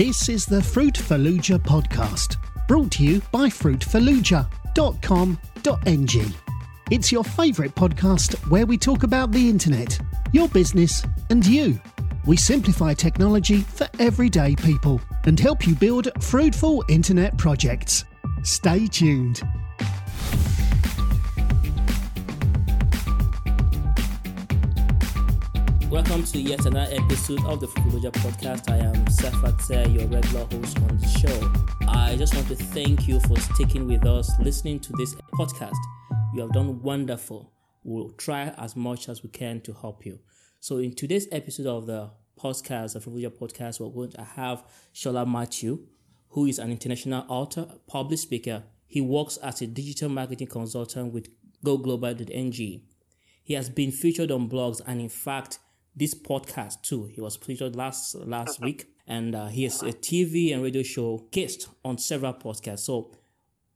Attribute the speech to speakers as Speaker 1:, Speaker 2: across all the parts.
Speaker 1: This is the Fruitfuluja podcast, brought to you by fruitfuluja.com.ng. It's your favourite podcast where we talk about the internet, your business, and you. We simplify technology for everyday people and help you build fruitful internet projects. Stay tuned.
Speaker 2: Welcome to yet another episode of the Fuluja podcast. I am Sefat your regular host on the show. I just want to thank you for sticking with us, listening to this podcast. You have done wonderful. We'll try as much as we can to help you. So, in today's episode of the podcast, the Fuluja podcast, we're going to have Shola Matthew, who is an international author, public speaker. He works as a digital marketing consultant with GoGlobal.ng. He has been featured on blogs and, in fact, this podcast too. He was featured last last week, and uh, he is a TV and radio show guest on several podcasts. So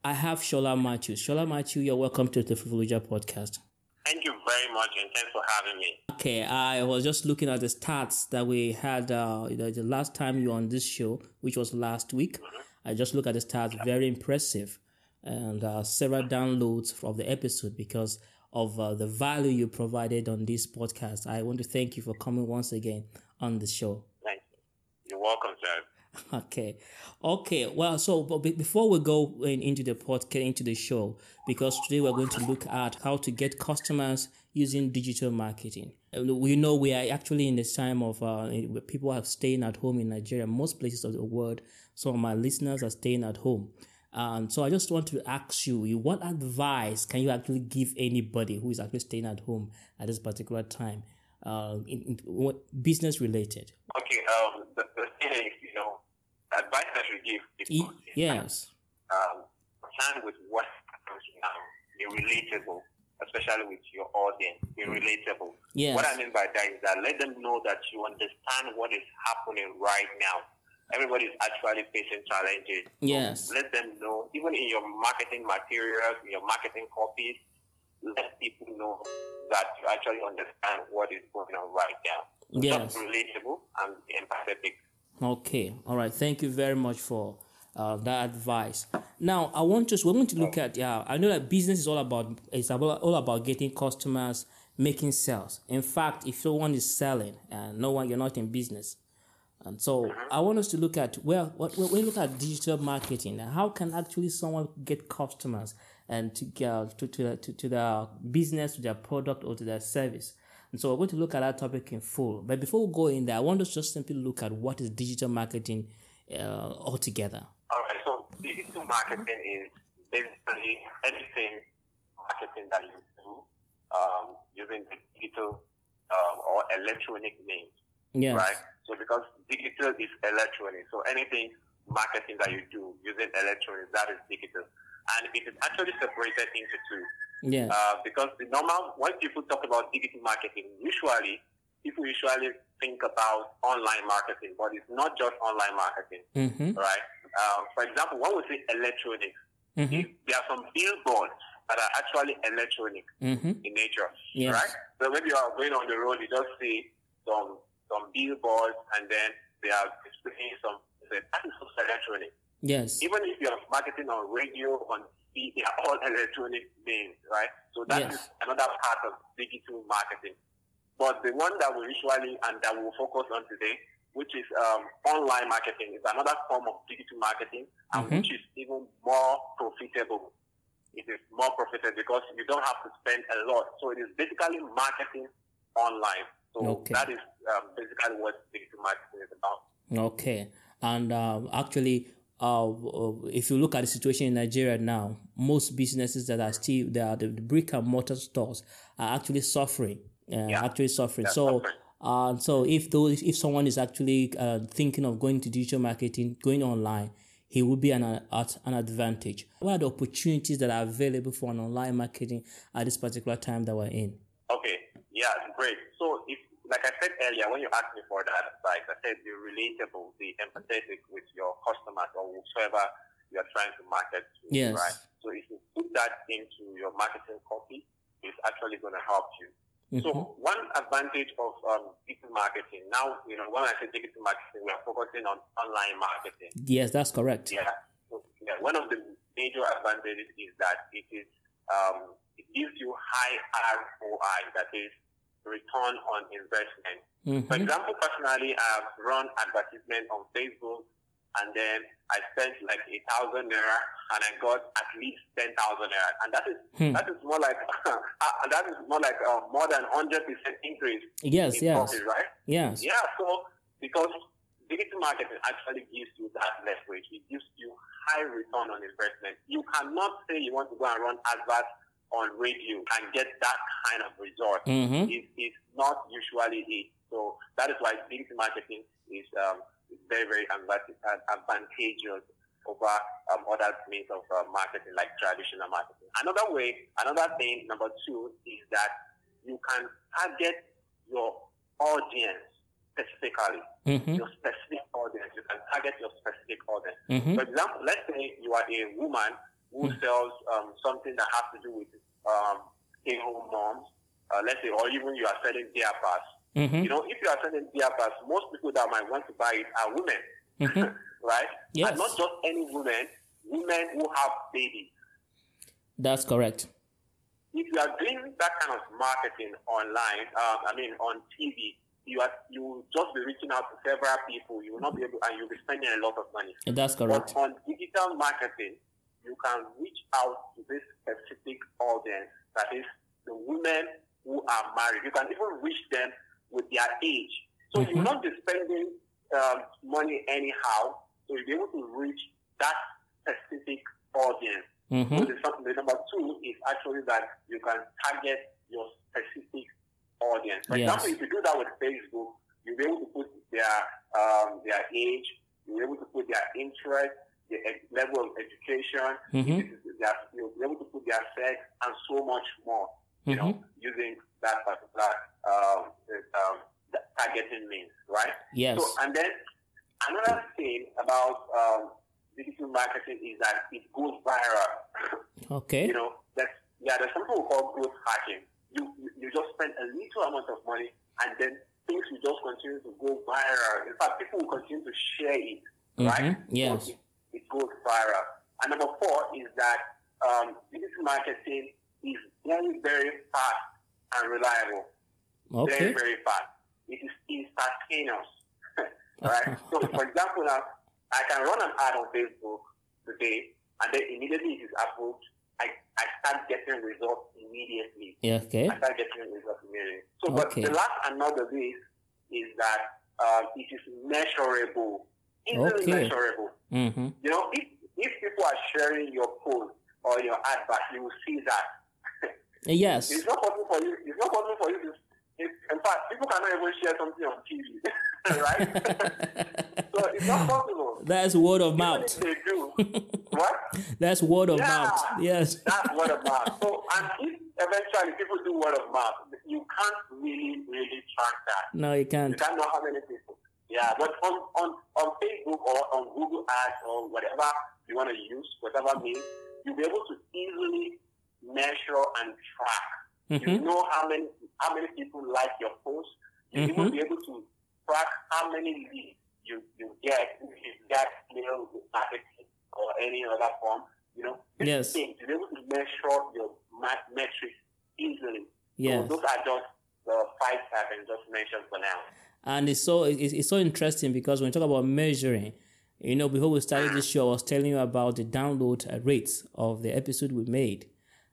Speaker 2: I have Shola Matthew. Shola Matthew, you're welcome to the Fuluja podcast.
Speaker 3: Thank you very much, and thanks for having me.
Speaker 2: Okay, I was just looking at the stats that we had uh, the, the last time you were on this show, which was last week. Mm-hmm. I just look at the stats, very impressive, and uh, several downloads of the episode because of uh, the value you provided on this podcast. I want to thank you for coming once again on the show.
Speaker 3: Thank you. You're welcome, sir.
Speaker 2: Okay, okay. Well, so but before we go in, into the podcast, into the show, because today we're going to look at how to get customers using digital marketing. We know we are actually in this time of uh, people are staying at home in Nigeria. Most places of the world, some of my listeners are staying at home. Um, so I just want to ask you, what advice can you actually give anybody who is actually staying at home at this particular time, uh, in, in what business related?
Speaker 3: Okay, um, the, the thing is, you know, advice I should give
Speaker 2: e- yes.
Speaker 3: um, with what happens now, be relatable, especially with your audience, be mm. relatable.
Speaker 2: Yes.
Speaker 3: What I mean by that is that let them know that you understand what is happening right now everybody is actually facing challenges.
Speaker 2: Yes.
Speaker 3: So let them know, even in your marketing materials, in your marketing copies, let people know that you actually understand what is going on right now.
Speaker 2: Yes.
Speaker 3: Relatable and empathetic.
Speaker 2: Okay. All right. Thank you very much for uh, that advice. Now, I want to. We're going to look at. Yeah, I know that business is all about. It's about, all about getting customers, making sales. In fact, if someone is selling and no one, you're not in business, and so I want us to look at well, what, when we look at digital marketing, how can actually someone get customers and to uh, to to, to, to their business, to their product, or to their service. And so we're going to look at that topic in full. But before we go in there, I want us to just simply look at what is digital marketing uh, altogether.
Speaker 3: All right. So digital marketing is basically anything marketing that you do um, using digital um, or electronic means.
Speaker 2: Yes.
Speaker 3: Right. So because digital is electronic, so anything marketing that you do using electronics, that is digital. And it is actually separated into two.
Speaker 2: Yes.
Speaker 3: Uh, because the normal, when people talk about digital marketing, usually people usually think about online marketing, but it's not just online marketing,
Speaker 2: mm-hmm.
Speaker 3: right? Uh, for example, when we say electronics,
Speaker 2: mm-hmm.
Speaker 3: there are some billboards that are actually electronic
Speaker 2: mm-hmm.
Speaker 3: in nature,
Speaker 2: yes.
Speaker 3: right? So maybe you are going on the road, you just see some some billboards, and then they are displaying some. That is also electronic.
Speaker 2: Yes.
Speaker 3: Even if you are marketing on radio, on TV, they are all electronic means, right? So that
Speaker 2: yes.
Speaker 3: is another part of digital marketing. But the one that we usually and that we'll focus on today, which is um, online marketing, is another form of digital marketing, and
Speaker 2: mm-hmm.
Speaker 3: which is even more profitable. It is more profitable because you don't have to spend a lot. So it is basically marketing online. So
Speaker 2: okay.
Speaker 3: that is um, basically what digital marketing is about.
Speaker 2: Okay, and uh, actually, uh, if you look at the situation in Nigeria now, most businesses that are still there, the brick and mortar stores are actually suffering. Uh,
Speaker 3: yeah.
Speaker 2: actually suffering.
Speaker 3: They're
Speaker 2: so.
Speaker 3: suffering.
Speaker 2: Uh, so if those, if someone is actually uh, thinking of going to digital marketing, going online, he will be an, at an advantage. What are the opportunities that are available for an online marketing at this particular time that we're in?
Speaker 3: Okay, yeah, great. So if, like I said earlier, when you asked me for that advice, I said be relatable, be empathetic with your customers or whoever you are trying to market to,
Speaker 2: Yes.
Speaker 3: right? So if you put that into your marketing copy, it's actually going to help you. Mm-hmm. So one advantage of um, digital marketing now, you know, when I say digital marketing, we are focusing on online marketing.
Speaker 2: Yes, that's correct.
Speaker 3: Yeah. So, yeah. One of the major advantages is that it is um, it gives you high ROI, that is return on investment. Mm-hmm. For example, personally, I've run advertisement on Facebook and then I spent like a thousand naira and I got at least ten thousand naira, and that is hmm. that is more like uh, that is more like uh, more than hundred percent increase.
Speaker 2: Yes, yes,
Speaker 3: profit, right?
Speaker 2: Yes,
Speaker 3: yeah. So because digital marketing actually gives you that leverage, it gives you high return on investment. You cannot say you want to go and run adverts on radio and get that kind of result. Mm-hmm. It, it's not usually it. So that is why digital marketing is um, very, very advantageous over um, other means of uh, marketing like traditional marketing. Another way, another thing, number two, is that you can target your audience specifically, mm-hmm. your specific audience. You can target your specific audience. Mm-hmm. For example, let's say you are a woman who mm-hmm. sells um, something that has to do with um, stay-home moms, uh, let's say, or even you are selling diapers. Mm-hmm. You know, if you are selling diapers, most people that might want to buy it are women, mm-hmm. right?
Speaker 2: Yes.
Speaker 3: And not just any women, women who have babies.
Speaker 2: That's correct.
Speaker 3: If you are doing that kind of marketing online, um, I mean on TV, you are you will just be reaching out to several people. You will not be able, and you'll be spending a lot of money.
Speaker 2: That's correct.
Speaker 3: But on digital marketing, you can reach out to this specific audience. That is the women who are married. You can even reach them with their age. So mm-hmm. you're not just spending um, money anyhow. So you'll be able to reach that specific audience. Mm-hmm. So the, the, number two is actually that you can target your specific audience. For yes. example, if you do that with Facebook, you'll be able to put their um, their age, you'll be able to put their interest, the level of education, mm-hmm. you'll be able to put their sex, and so much more. You know, mm-hmm. using that particular um, um, targeting means, right?
Speaker 2: Yes.
Speaker 3: So, and then another thing about um, digital marketing is that it goes viral.
Speaker 2: Okay.
Speaker 3: you know, that's, yeah, there's something we call growth hacking. You, you just spend a little amount of money and then things will just continue to go viral. In fact, people will continue to share it, mm-hmm. right?
Speaker 2: Yes.
Speaker 3: So it, viral. And number four is that um, digital marketing is very, very fast and reliable.
Speaker 2: Okay.
Speaker 3: Very, very fast. It is instantaneous. right? so, for example, now, I can run an ad on Facebook today, and then immediately it is approved. I, I start getting results immediately.
Speaker 2: Yeah, okay.
Speaker 3: I start getting results immediately. So, but okay. the last and not the least is that uh, it is measurable, easily okay. measurable. Mm-hmm. You know, if, if people are sharing your post or your advert, you will see that
Speaker 2: Yes.
Speaker 3: It's not possible for you. It's not possible for you to. It, in fact, people cannot even share something on TV, right? so it's not possible.
Speaker 2: That's word of mouth.
Speaker 3: they do. what?
Speaker 2: That's word of
Speaker 3: yeah,
Speaker 2: mouth. Yes.
Speaker 3: That's word of mouth. So, and if eventually people do word of mouth, you can't really, really track that.
Speaker 2: No, you can't.
Speaker 3: You can't know how many people. Yeah, but on, on, on Facebook or on Google Ads or whatever you want to use, whatever means, you'll be able to easily measure and track. Mm-hmm. You know how many how many people like your post. You mm-hmm. will be able to track how many leads you, you get if you get mail marketing or any other form. You know,
Speaker 2: yes.
Speaker 3: Things, you're able to measure your metrics easily.
Speaker 2: Yes.
Speaker 3: So those are just the five I can just mentioned for now.
Speaker 2: And it's so it's, it's so interesting because when you talk about measuring, you know, before we started this show, I was telling you about the download rates of the episode we made.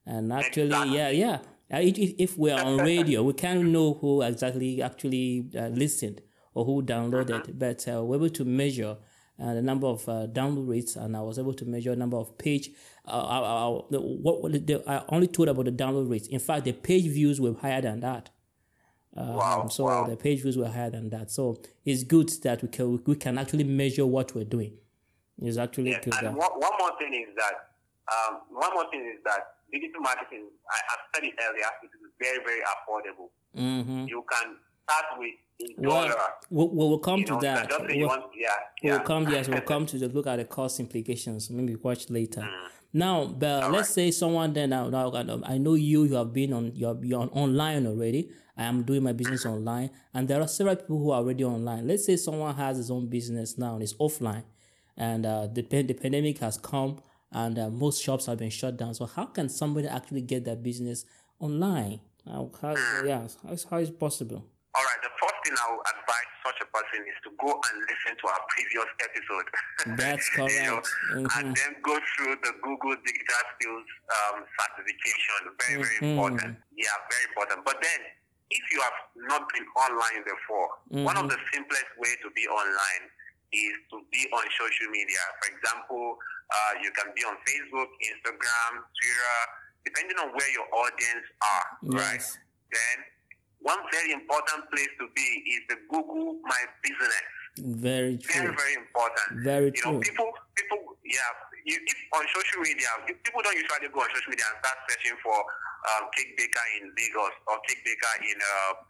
Speaker 2: And actually, exactly. yeah, yeah. Uh, if we are on radio, we can't know who exactly actually uh, listened or who downloaded, uh-huh. but uh, we're able to measure uh, the number of uh, download rates, and I was able to measure the number of page. Uh, what, what the, I only told about the download rates. In fact, the page views were higher than that.
Speaker 3: Um, wow,
Speaker 2: so
Speaker 3: wow.
Speaker 2: the page views were higher than that. So it's good that we can we can actually measure what we're doing. It's actually
Speaker 3: yes,
Speaker 2: good.
Speaker 3: And one, one more thing is that um, one more thing is that digital marketing, I have said it earlier, it is very, very affordable.
Speaker 2: Mm-hmm.
Speaker 3: You can start with.
Speaker 2: We'll, we'll, we'll come to know, that.
Speaker 3: We'll,
Speaker 2: want,
Speaker 3: yeah,
Speaker 2: we'll come, yes, we'll come to the, look at the cost implications, maybe watch later. Mm. Now, but let's right. say someone then now, now I know you. You have been on. You're, you're online already. I am doing my business online, and there are several people who are already online. Let's say someone has his own business now and is offline, and uh, the the pandemic has come, and uh, most shops have been shut down. So how can somebody actually get their business online? How, how, yeah, how, how is possible?
Speaker 3: All right. The thing I would advise such a person is to go and listen to our previous episode.
Speaker 2: That's correct. you know,
Speaker 3: mm-hmm. And then go through the Google Digital Skills um, certification. Very, very mm-hmm. important. Yeah, very important. But then, if you have not been online before, mm-hmm. one of the simplest way to be online is to be on social media. For example, uh, you can be on Facebook, Instagram, Twitter, depending on where your audience are, yes. right? Then one very important place to be is the Google My Business.
Speaker 2: Very true.
Speaker 3: Very, very important.
Speaker 2: Very
Speaker 3: you
Speaker 2: true.
Speaker 3: Know, people, people, yeah. You, if on social media, people don't usually go on social media and start searching for um, cake baker in Lagos or cake baker in uh,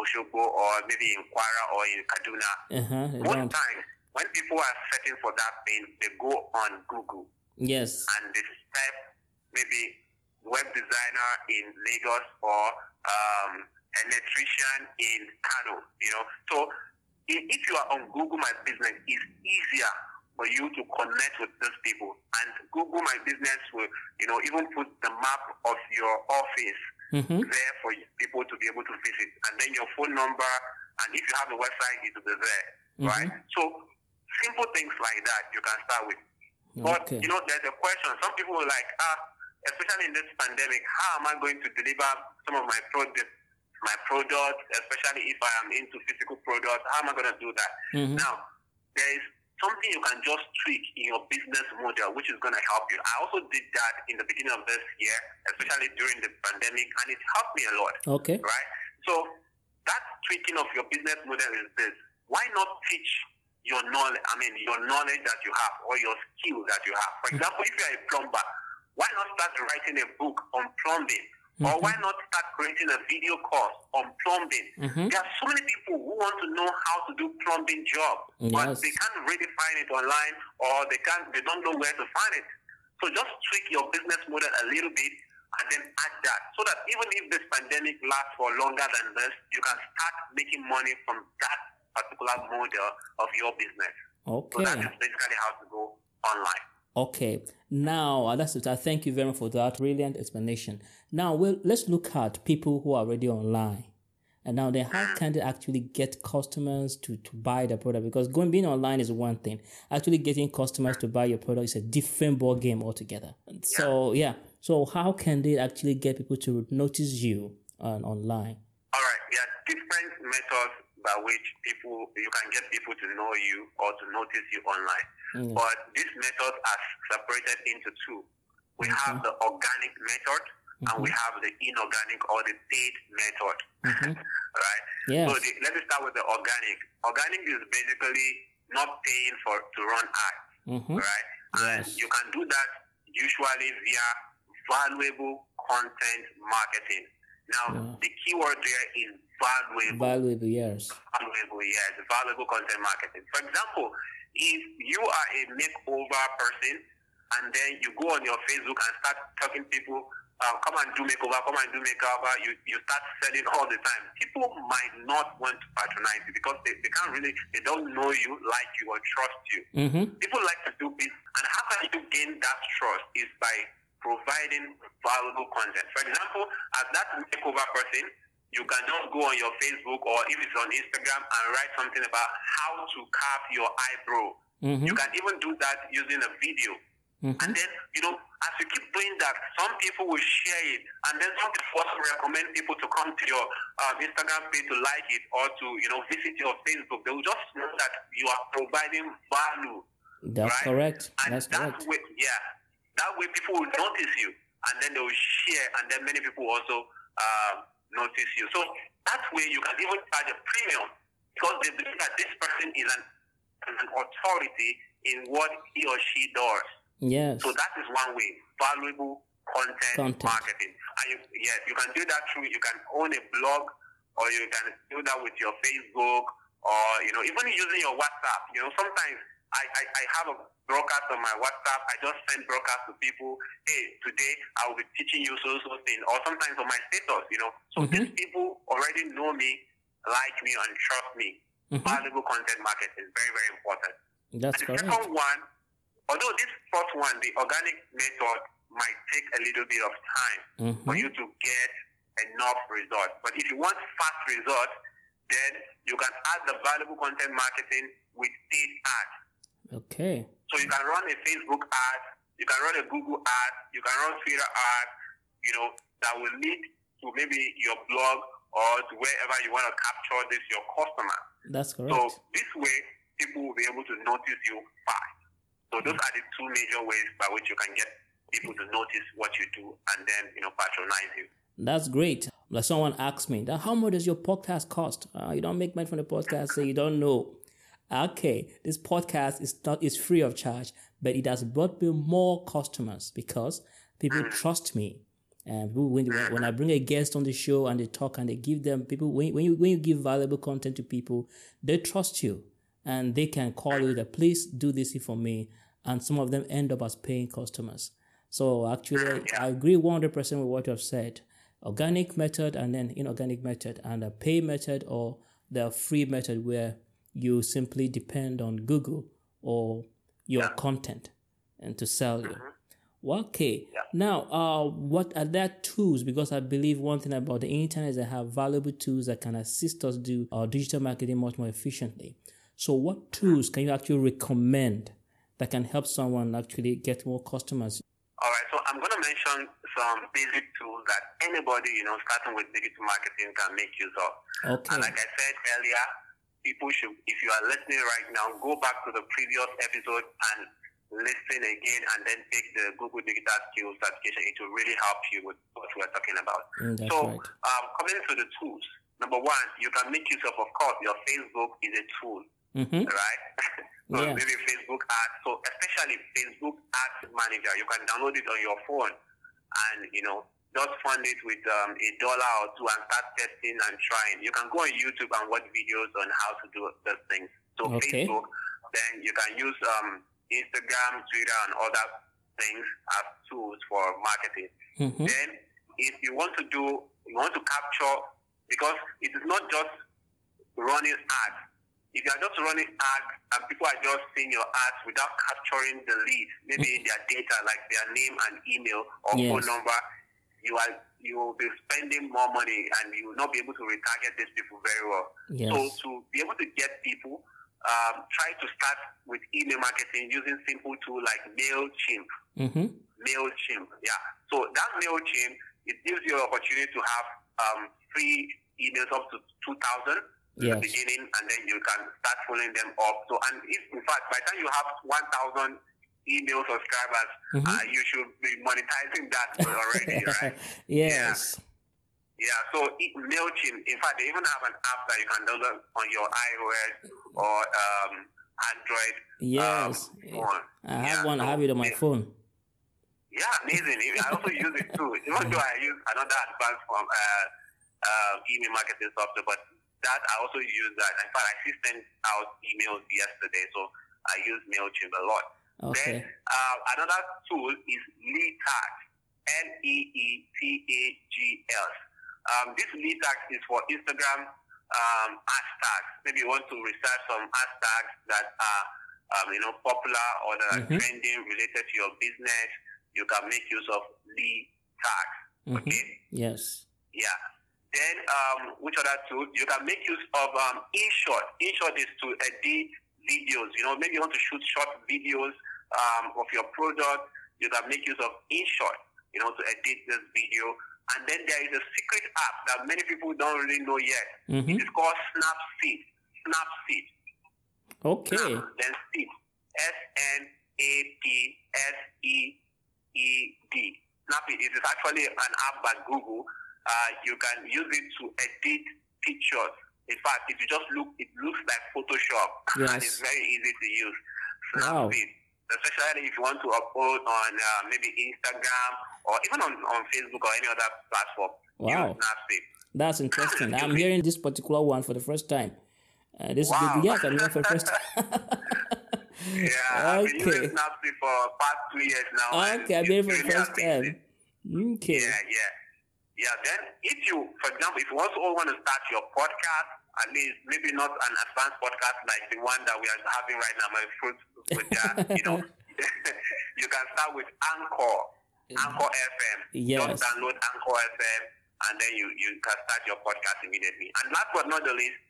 Speaker 3: Oshogbo or maybe in Kwara or in Kaduna.
Speaker 2: Uh-huh,
Speaker 3: Most times, when people are searching for that thing, they go on Google.
Speaker 2: Yes.
Speaker 3: And they type maybe web designer in Lagos or um, electrician in Kano, you know. So if you are on Google My Business, it's easier for you to connect with those people. And Google My Business will, you know, even put the map of your office mm-hmm. there for people to be able to visit. And then your phone number, and if you have a website, it will be there, mm-hmm. right? So simple things like that you can start with. But, you know, there's a question. Some people are like, ah, especially in this pandemic, how am I going to deliver some of my products my product, especially if I am into physical products. How am I going to do that? Mm-hmm. Now, there is something you can just tweak in your business model, which is going to help you. I also did that in the beginning of this year, especially during the pandemic, and it helped me a lot.
Speaker 2: Okay.
Speaker 3: Right? So, that tweaking of your business model is this. Why not teach your knowledge, I mean, your knowledge that you have or your skill that you have? For example, if you're a plumber, why not start writing a book on plumbing? Mm-hmm. Or why not start creating a video course on plumbing? Mm-hmm. There are so many people who want to know how to do plumbing job, yes. but they can't really find it online or they can't they don't know where to find it. So just tweak your business model a little bit and then add that. So that even if this pandemic lasts for longer than this, you can start making money from that particular model of your business.
Speaker 2: Okay.
Speaker 3: So that is basically how to go online.
Speaker 2: Okay, now that's it. I thank you very much for that brilliant explanation. Now, well, let's look at people who are already online. And now, then, how can they actually get customers to, to buy the product? Because going being online is one thing. Actually, getting customers to buy your product is a different ball game altogether. So, yeah. So, how can they actually get people to notice you on online?
Speaker 3: All right. Yeah, different methods by which people you can get people to know you or to notice you online. Mm. But these methods are separated into two. We have the organic method mm-hmm. and we have the inorganic or the paid method. Mm-hmm. right?
Speaker 2: Yes.
Speaker 3: So the, let me start with the organic. Organic is basically not paying for to run ads.
Speaker 2: Mm-hmm.
Speaker 3: Right? And yes. you can do that usually via valuable content marketing. Now, yeah. the keyword there is valuable.
Speaker 2: Valuable, yes.
Speaker 3: Valuable, yes. Valuable content marketing. For example, if you are a makeover person and then you go on your Facebook and start talking people, uh, come and do makeover, come and do makeover, you, you start selling all the time. People might not want to patronize you because they, they can't really, they don't know you, like you, or trust you.
Speaker 2: Mm-hmm.
Speaker 3: People like to do this. And how can you gain that trust is by providing valuable content. For example, as that makeover person, you can just go on your Facebook or if it's on Instagram and write something about how to carve your eyebrow. Mm-hmm. You can even do that using a video. Mm-hmm. And then, you know, as you keep doing that, some people will share it. And then some people also recommend people to come to your um, Instagram page to like it or to, you know, visit your Facebook. They will just know that you are providing value.
Speaker 2: That's right? correct.
Speaker 3: And
Speaker 2: That's
Speaker 3: that
Speaker 2: correct.
Speaker 3: Way, yeah. That way people will notice you. And then they will share. And then many people also uh, notice you. So that way you can even charge a premium because they believe that this person is an, an authority in what he or she does.
Speaker 2: Yes.
Speaker 3: So that is one way, valuable content,
Speaker 2: content.
Speaker 3: marketing. And you, yes, you can do that through, you can own a blog or you can do that with your Facebook or you know even using your WhatsApp. You know sometimes I, I, I have a broadcast on my WhatsApp. I just send broadcast to people. Hey, today I will be teaching you so so thing. Or sometimes on my status. You know, so mm-hmm. these people already know me, like me, and trust me. Mm-hmm. Valuable content marketing is very very important.
Speaker 2: That's
Speaker 3: and the correct. second one, although this first one, the organic method might take a little bit of time mm-hmm. for you to get enough results. But if you want fast results, then you can add the valuable content marketing with paid ads.
Speaker 2: Okay.
Speaker 3: So you can run a Facebook ad, you can run a Google ad, you can run Twitter ad, you know, that will lead to maybe your blog or to wherever you want to capture this your customer.
Speaker 2: That's correct.
Speaker 3: So this way people will be able to notice you fast. So those are the two major ways by which you can get people to notice what you do and then you know patronize you.
Speaker 2: That's great. Like someone asked me, that "How much does your podcast cost?" Uh, you don't make money from the podcast, so you don't know. Okay, this podcast is not is free of charge, but it has brought me more customers because people mm. trust me. And when, when I bring a guest on the show and they talk and they give them people when, when you when you give valuable content to people, they trust you and they can call you that please do this for me. And some of them end up as paying customers. So actually, I agree 100% with what you have said. Organic method and then inorganic method and a pay method or the free method where you simply depend on Google or your yeah. content and to sell you. Mm-hmm. Well, okay. Yeah. Now, uh, what are that tools? Because I believe one thing about the internet is they have valuable tools that can assist us do our digital marketing much more efficiently. So, what tools can you actually recommend that can help someone actually get more customers?
Speaker 3: All right. So, I'm going to mention some basic tools that anybody, you know, starting with digital marketing can make use of. Okay. And like I said earlier, people should, if you are listening right now, go back to the previous episode and listen again and then take the Google Digital Skills certification. It will really help you with what we're talking about.
Speaker 2: Mm,
Speaker 3: so,
Speaker 2: right.
Speaker 3: um, coming to the tools, number one, you can make use of, of course, your Facebook is a tool,
Speaker 2: mm-hmm.
Speaker 3: right? so yeah. maybe Facebook ads. So especially Facebook Ads Manager, you can download it on your phone, and you know just fund it with um, a dollar or two and start testing and trying. You can go on YouTube and watch videos on how to do those things. So
Speaker 2: okay.
Speaker 3: Facebook, then you can use um, Instagram, Twitter, and other things as tools for marketing.
Speaker 2: Mm-hmm.
Speaker 3: Then, if you want to do, you want to capture, because it is not just running ads. If you are just running ads and people are just seeing your ads without capturing the lead, maybe mm-hmm. their data like their name and email or
Speaker 2: yes.
Speaker 3: phone number, you are you will be spending more money and you will not be able to retarget these people very well.
Speaker 2: Yes.
Speaker 3: So to be able to get people, um, try to start with email marketing using simple tool like MailChimp.
Speaker 2: Mm-hmm.
Speaker 3: MailChimp, yeah. So that MailChimp, it gives you an opportunity to have um, free emails up to 2,000
Speaker 2: yes.
Speaker 3: the beginning and then you can start following them up. So, and if, in fact, by the time you have 1,000 email subscribers, mm-hmm. uh, you should be monetizing that already, right?
Speaker 2: yes.
Speaker 3: Yeah. Yeah, so MailChimp, in fact, they even have an app that you can download on your iOS or um, Android
Speaker 2: yes.
Speaker 3: Um, phone.
Speaker 2: I have yeah, one, so I have it on my phone.
Speaker 3: Yeah, amazing. I also use it too. Even though I use another advanced form, uh, uh, email marketing software, but that I also use that. In fact, I sent out emails yesterday, so I use MailChimp a lot.
Speaker 2: Okay.
Speaker 3: Then uh, another tool is Leetag, L-E-E-T-A-G-L. Um, this Leetag is for Instagram um, hashtags. Maybe you want to research some hashtags that are um, you know popular or that are mm-hmm. trending related to your business. You can make use of Leetag.
Speaker 2: Mm-hmm.
Speaker 3: Okay.
Speaker 2: Yes.
Speaker 3: Yeah. Then, um, which other tool? You can make use of um, InShot. InShot is to edit videos. You know, maybe you want to shoot short videos um, of your product. You can make use of InShot, you know, to edit this video. And then there is a secret app that many people don't really know yet.
Speaker 2: Mm-hmm.
Speaker 3: It is called Snapseed. Snapseed.
Speaker 2: Okay.
Speaker 3: Snap, then Seed. S N A P S E E D. Snapseed. It is actually an app by Google. Uh, you can use it to edit pictures in fact, if you just look, it looks like Photoshop,
Speaker 2: yes.
Speaker 3: and it's very easy to use.
Speaker 2: Wow.
Speaker 3: Especially if you want to upload on uh, maybe Instagram or even on, on Facebook or any other platform.
Speaker 2: Wow. That's interesting. I'm hearing this particular one for the first time. Uh, this
Speaker 3: Wow.
Speaker 2: is the yes, I'm for the first time.
Speaker 3: Yeah, I've been using Snapseed for past two years now.
Speaker 2: Okay, I'm
Speaker 3: it's
Speaker 2: here for the
Speaker 3: really
Speaker 2: first
Speaker 3: amazing.
Speaker 2: time. Okay.
Speaker 3: Yeah, yeah. Yeah, then if you, for example, if you also want to start your podcast, at least maybe not an advanced podcast like the one that we are having right now, my fruit with that, you know, you can start with Anchor, Anchor FM.
Speaker 2: Yes.
Speaker 3: Just download Anchor FM and then you, you can start your podcast immediately. And last but not the least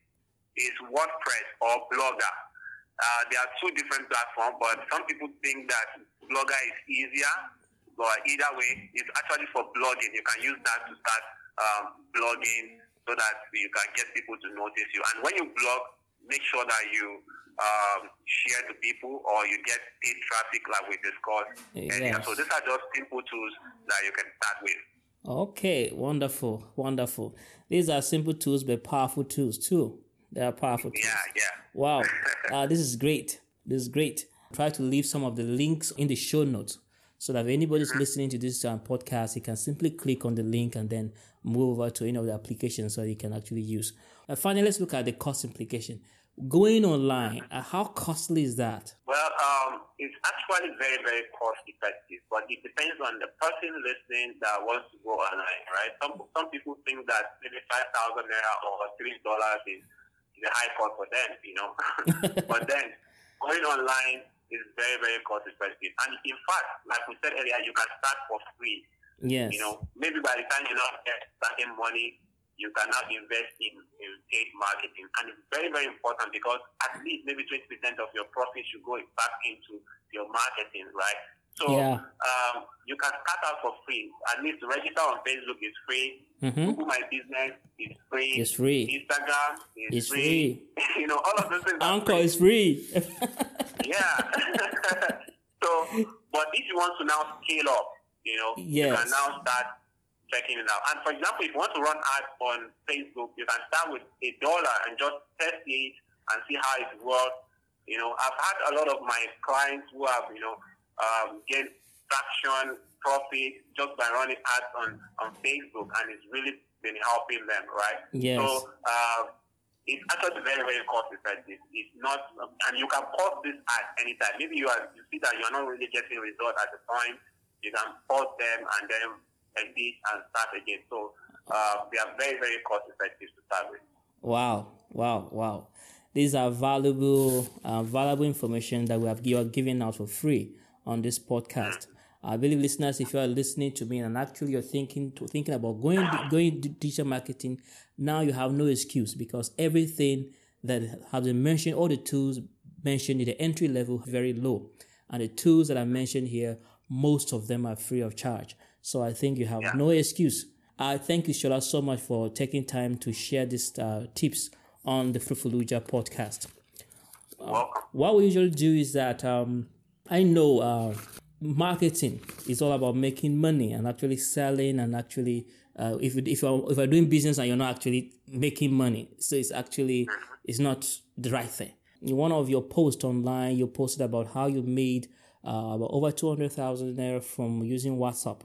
Speaker 3: is WordPress or Blogger. Uh, there are two different platforms, but some people think that Blogger is easier. But either way, it's actually for blogging. You can use that to start um, blogging so that you can get people to notice you. And when you blog, make sure that you um, share to people or you get paid traffic like we discussed.
Speaker 2: Yes.
Speaker 3: So these are just simple tools that you can start with.
Speaker 2: Okay, wonderful, wonderful. These are simple tools, but powerful tools too. They are powerful tools.
Speaker 3: Yeah, yeah.
Speaker 2: Wow, uh, this is great. This is great. Try to leave some of the links in the show notes so that if anybody's listening to this um, podcast, you can simply click on the link and then move over to any of the applications so you can actually use. Uh, finally, let's look at the cost implication. Going online, uh, how costly is that?
Speaker 3: Well, um, it's actually very, very cost effective, but it depends on the person listening that wants to go online, right? Some some people think that maybe five thousand naira or three dollars is, is a high cost for them, you know. but then going online is very, very cost effective, and in fact, like we said earlier, you can start for free.
Speaker 2: Yes.
Speaker 3: You know, maybe by the time you now get starting money, you can now invest in, in paid marketing. And it's very, very important because at least maybe 20% of your profit should go back into your marketing, right? So
Speaker 2: Yeah.
Speaker 3: um, you can start out for free. At least register on Facebook is free.
Speaker 2: Mhm.
Speaker 3: Google My Business is free.
Speaker 2: It's free.
Speaker 3: Instagram is
Speaker 2: It's
Speaker 3: free. you know, all of those things.
Speaker 2: Anchor is free.
Speaker 3: Yeah. so, but if you want to now scale up, you know, you
Speaker 2: Yes.
Speaker 3: can now start checking it out. And for example, if you want to run ads on Facebook, you can start with a dollar and just test it and see how it works. You know, I've had a lot of my clients who have, you know, um, gained traction, profit just by running ads on, on Facebook, and it's really been helping them, right?
Speaker 2: Yes.
Speaker 3: So, uh, it's actually very, very cost effective. It's not, and you can pause this at any time. Maybe you are, you see that you're not really getting results at the time. You can pause them and then edit and start again. So uh, they are very, very cost effective to start with.
Speaker 2: Wow, wow, wow. These are valuable, uh, valuable information that we have you are giving out for free on this podcast. I believe listeners, if you are listening to me and actually you're thinking to thinking about going going digital marketing, now you have no excuse because everything that have been mentioned, all the tools mentioned in the entry level, very low, and the tools that I mentioned here, most of them are free of charge. So I think you have no excuse. I thank you, Shola, so much for taking time to share these uh, tips on the Fruitfuluja podcast.
Speaker 3: Welcome.
Speaker 2: What we usually do is that um, I know uh, marketing is all about making money and actually selling and actually uh, if if you're if you're doing business and you're not actually making money, so it's actually it's not the right thing. In one of your posts online, you posted about how you made uh, about over two hundred thousand naira from using WhatsApp.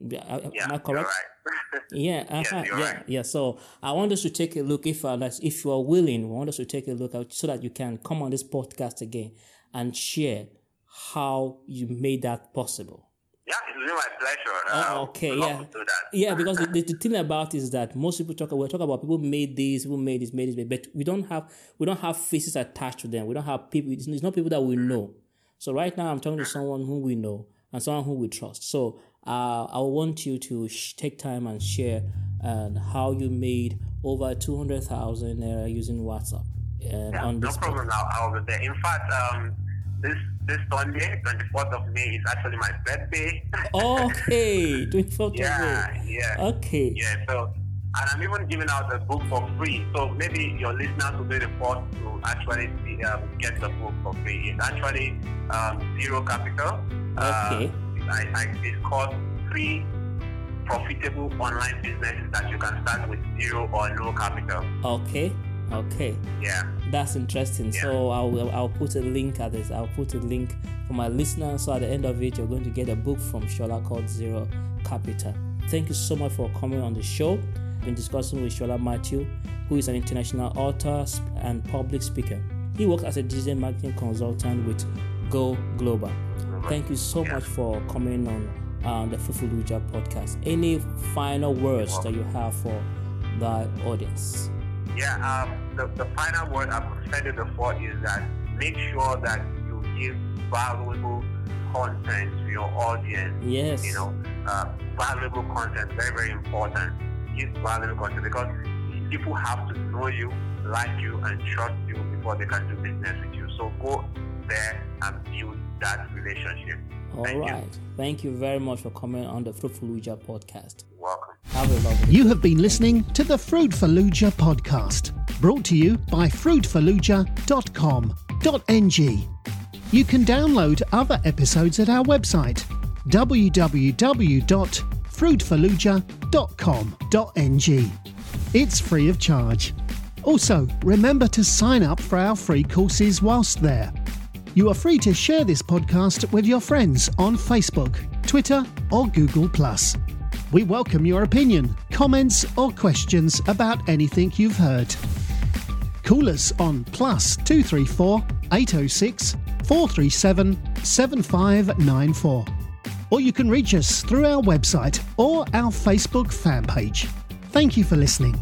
Speaker 2: Yeah, Am
Speaker 3: Yeah,
Speaker 2: I correct?
Speaker 3: right.
Speaker 2: Yeah, uh-huh, yeah,
Speaker 3: right.
Speaker 2: yeah. So I want us to take a look if uh, if you are willing, we want us to take a look out so that you can come on this podcast again and share how you made that possible.
Speaker 3: yeah, it's really my pleasure.
Speaker 2: Oh,
Speaker 3: Uh,
Speaker 2: okay, yeah, yeah. Because the, the, thing about is that most people talk we talk about people made this, people made this, made this, but we don't have we don't have faces attached to them. We don't have people. It's, it's not people that we know. So right now, I'm talking to someone who we know and someone who we trust. So uh, I want you to sh- take time and share and how you made over two hundred thousand naira using WhatsApp and
Speaker 3: Yeah,
Speaker 2: on
Speaker 3: no problem. I'll, I'll be there. In fact, um, this this Sunday, 24th of May, is actually my birthday.
Speaker 2: Okay, twenty fourth of
Speaker 3: yeah,
Speaker 2: May.
Speaker 3: yeah.
Speaker 2: Okay.
Speaker 3: Yeah, so, and I'm even giving out a book for free. So maybe your listeners will be the first to actually see, um, get the book for free. It's actually um, zero capital.
Speaker 2: Okay.
Speaker 3: Uh, I, I discuss three profitable online businesses that you can start with zero or no capital.
Speaker 2: Okay. Okay.
Speaker 3: Yeah.
Speaker 2: That's interesting. Yeah. So I'll I'll put a link at this. I'll put a link for my listeners. So at the end of it, you're going to get a book from Shola called Zero Capital. Thank you so much for coming on the show. been discussing with Shola Matthew, who is an international author and public speaker. He works as a digital marketing consultant with Go Global. Thank you so much for coming on uh, the Fufuluja podcast. Any final words that you have for the audience?
Speaker 3: Yeah, um, the, the final word I've said before is that make sure that you give valuable content to your audience.
Speaker 2: Yes.
Speaker 3: You know, uh, valuable content, very, very important. Give valuable content because people have to know you, like you, and trust you before they can do business with you. So go there and build that relationship.
Speaker 2: All
Speaker 3: Thank
Speaker 2: right.
Speaker 3: you.
Speaker 2: Thank you very much for coming on the Fruitful Luja podcast.
Speaker 1: You have been listening to the Fruitfuluja podcast, brought to you by fruitfuluja.com.ng. You can download other episodes at our website www.fruitfuluja.com.ng. It's free of charge. Also, remember to sign up for our free courses whilst there. You are free to share this podcast with your friends on Facebook, Twitter, or Google. We welcome your opinion, comments, or questions about anything you've heard. Call us on plus 234 806 437 7594. Or you can reach us through our website or our Facebook fan page. Thank you for listening.